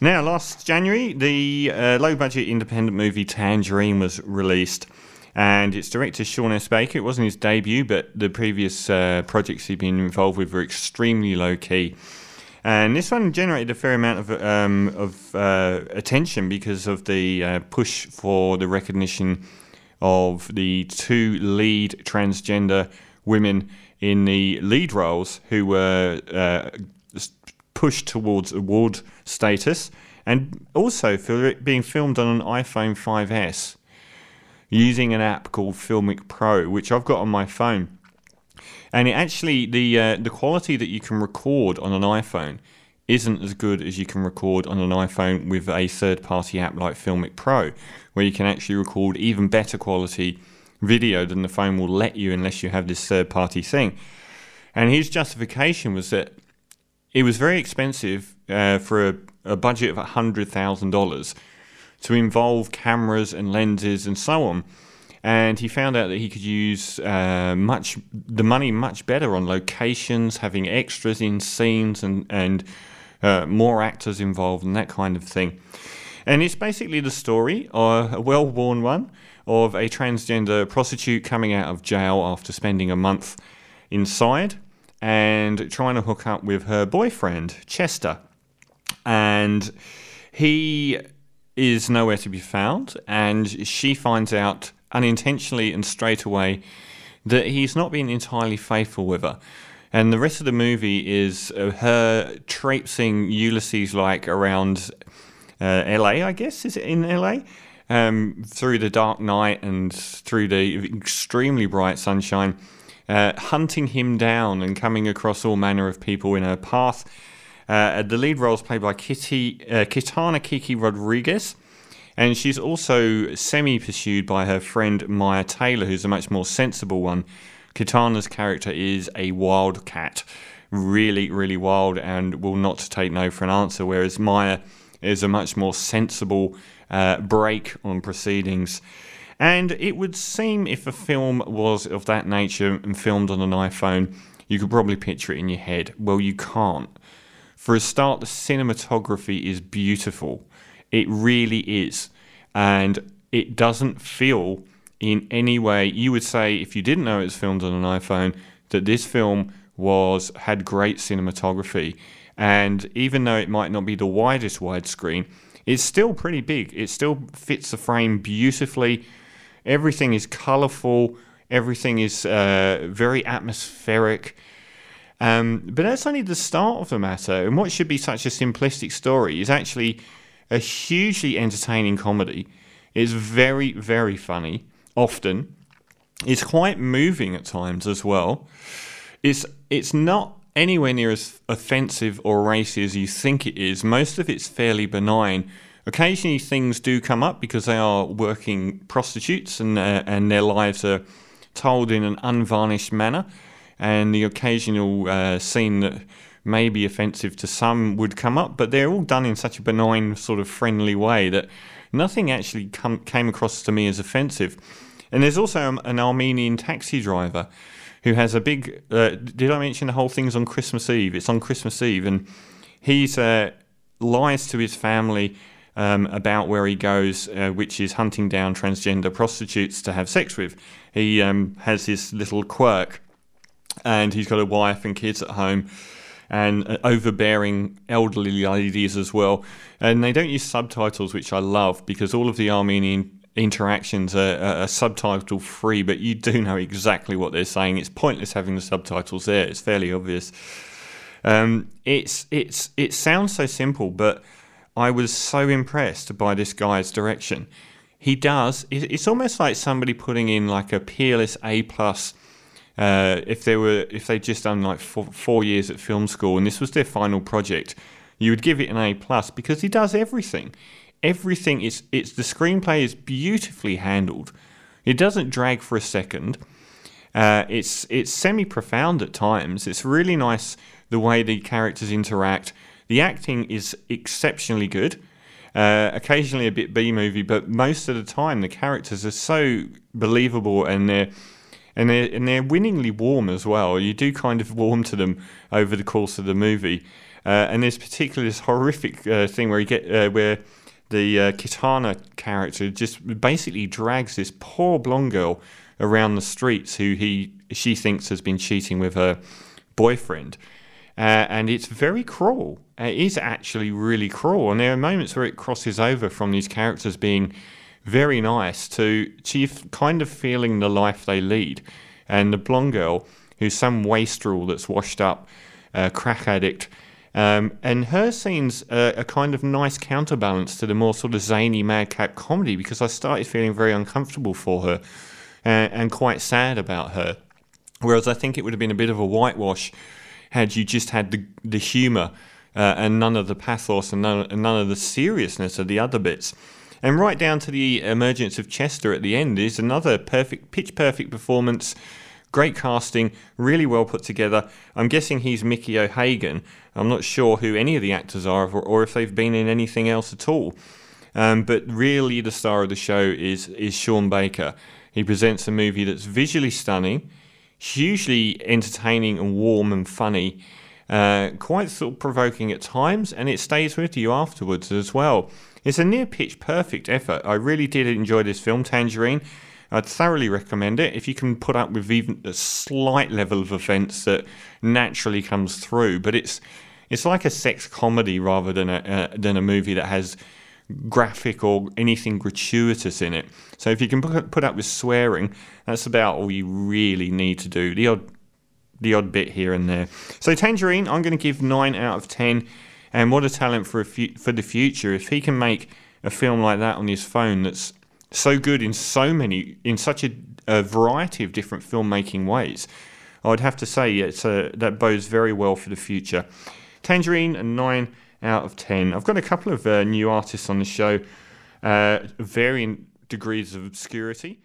Now, last January, the uh, low budget independent movie Tangerine was released. And its director, Sean S. Baker, it wasn't his debut, but the previous uh, projects he'd been involved with were extremely low key. And this one generated a fair amount of, um, of uh, attention because of the uh, push for the recognition of the two lead transgender women in the lead roles who were pushed towards award status and also for it being filmed on an iPhone 5S using an app called Filmic Pro, which I've got on my phone. And it actually the uh, the quality that you can record on an iPhone isn't as good as you can record on an iPhone with a third party app like Filmic Pro, where you can actually record even better quality video than the phone will let you unless you have this third party thing. And his justification was that it was very expensive uh, for a, a budget of $100,000 to involve cameras and lenses and so on. And he found out that he could use uh, much the money much better on locations, having extras in scenes, and and uh, more actors involved, and that kind of thing. And it's basically the story, uh, a well-worn one, of a transgender prostitute coming out of jail after spending a month inside and trying to hook up with her boyfriend, Chester. And he is nowhere to be found, and she finds out unintentionally and straight away that he's not been entirely faithful with her. And the rest of the movie is uh, her traipsing Ulysses like around uh, LA, I guess. Is it in LA? Um, through the dark night and through the extremely bright sunshine uh, hunting him down and coming across all manner of people in her path. Uh, the lead role is played by Kitty, uh, Kitana Kiki Rodriguez, and she's also semi pursued by her friend Maya Taylor, who's a much more sensible one. Kitana's character is a wildcat, really, really wild, and will not take no for an answer, whereas Maya is a much more sensible uh, break on proceedings. And it would seem if a film was of that nature and filmed on an iPhone, you could probably picture it in your head. Well, you can't. For a start, the cinematography is beautiful. It really is. And it doesn't feel in any way, you would say, if you didn't know it was filmed on an iPhone, that this film was had great cinematography. And even though it might not be the widest widescreen, it's still pretty big. It still fits the frame beautifully. Everything is colourful. Everything is uh, very atmospheric. Um, but that's only the start of the matter. And what should be such a simplistic story is actually a hugely entertaining comedy. It's very, very funny, often. It's quite moving at times as well. It's, it's not anywhere near as offensive or racy as you think it is. Most of it's fairly benign, Occasionally, things do come up because they are working prostitutes and uh, and their lives are told in an unvarnished manner. And the occasional uh, scene that may be offensive to some would come up, but they're all done in such a benign, sort of friendly way that nothing actually come, came across to me as offensive. And there's also an Armenian taxi driver who has a big. Uh, did I mention the whole thing's on Christmas Eve? It's on Christmas Eve, and he's uh, lies to his family um, about where he goes, uh, which is hunting down transgender prostitutes to have sex with. He um, has his little quirk, and he's got a wife and kids at home. And uh, overbearing elderly ladies as well. And they don't use subtitles, which I love because all of the Armenian interactions are, are, are, subtitle free, but you do know exactly what they're saying. It's pointless having the subtitles there. It's fairly obvious. Um, it's it's it sounds so simple, but I was so impressed by this guy's direction. He does. It's almost like somebody putting in like a peerless A plus. Uh, if they were, if they just done like four, four years at film school and this was their final project, you would give it an A plus because he does everything. Everything is. It's the screenplay is beautifully handled. It doesn't drag for a second. Uh, it's it's semi profound at times. It's really nice the way the characters interact. The acting is exceptionally good. Uh, occasionally a bit B movie, but most of the time the characters are so believable and they're and they're and they're winningly warm as well. You do kind of warm to them over the course of the movie. Uh, and there's particularly this horrific uh, thing where you get uh, where the uh, Kitana character just basically drags this poor blonde girl around the streets who he she thinks has been cheating with her boyfriend. Uh, and it's very cruel. It is actually really cruel. And there are moments where it crosses over from these characters being very nice to, to kind of feeling the life they lead. And the blonde girl, who's some wastrel that's washed up, uh, crack addict, um, and her scenes are a kind of nice counterbalance to the more sort of zany madcap comedy because I started feeling very uncomfortable for her and, and quite sad about her. Whereas I think it would have been a bit of a whitewash had you just had the, the humour uh, and none of the pathos and none, and none of the seriousness of the other bits. And right down to the emergence of Chester at the end is another perfect, pitch perfect performance. Great casting, really well put together. I'm guessing he's Mickey O'Hagan. I'm not sure who any of the actors are or, or if they've been in anything else at all. Um, but really, the star of the show is is Sean Baker. He presents a movie that's visually stunning, hugely entertaining and warm and funny, uh, quite sort of provoking at times, and it stays with you afterwards as well. It's a near pitch perfect effort. I really did enjoy this film, Tangerine. I'd thoroughly recommend it if you can put up with even a slight level of offence that naturally comes through. But it's it's like a sex comedy rather than a uh, than a movie that has graphic or anything gratuitous in it. So if you can put up with swearing, that's about all you really need to do. The odd, the odd bit here and there. So Tangerine, I'm going to give nine out of ten. And what a talent for a fu- for the future! If he can make a film like that on his phone, that's so good in so many, in such a, a variety of different filmmaking ways, I'd have to say it's a, that bodes very well for the future. Tangerine, a nine out of 10. I've got a couple of uh, new artists on the show, uh, varying degrees of obscurity.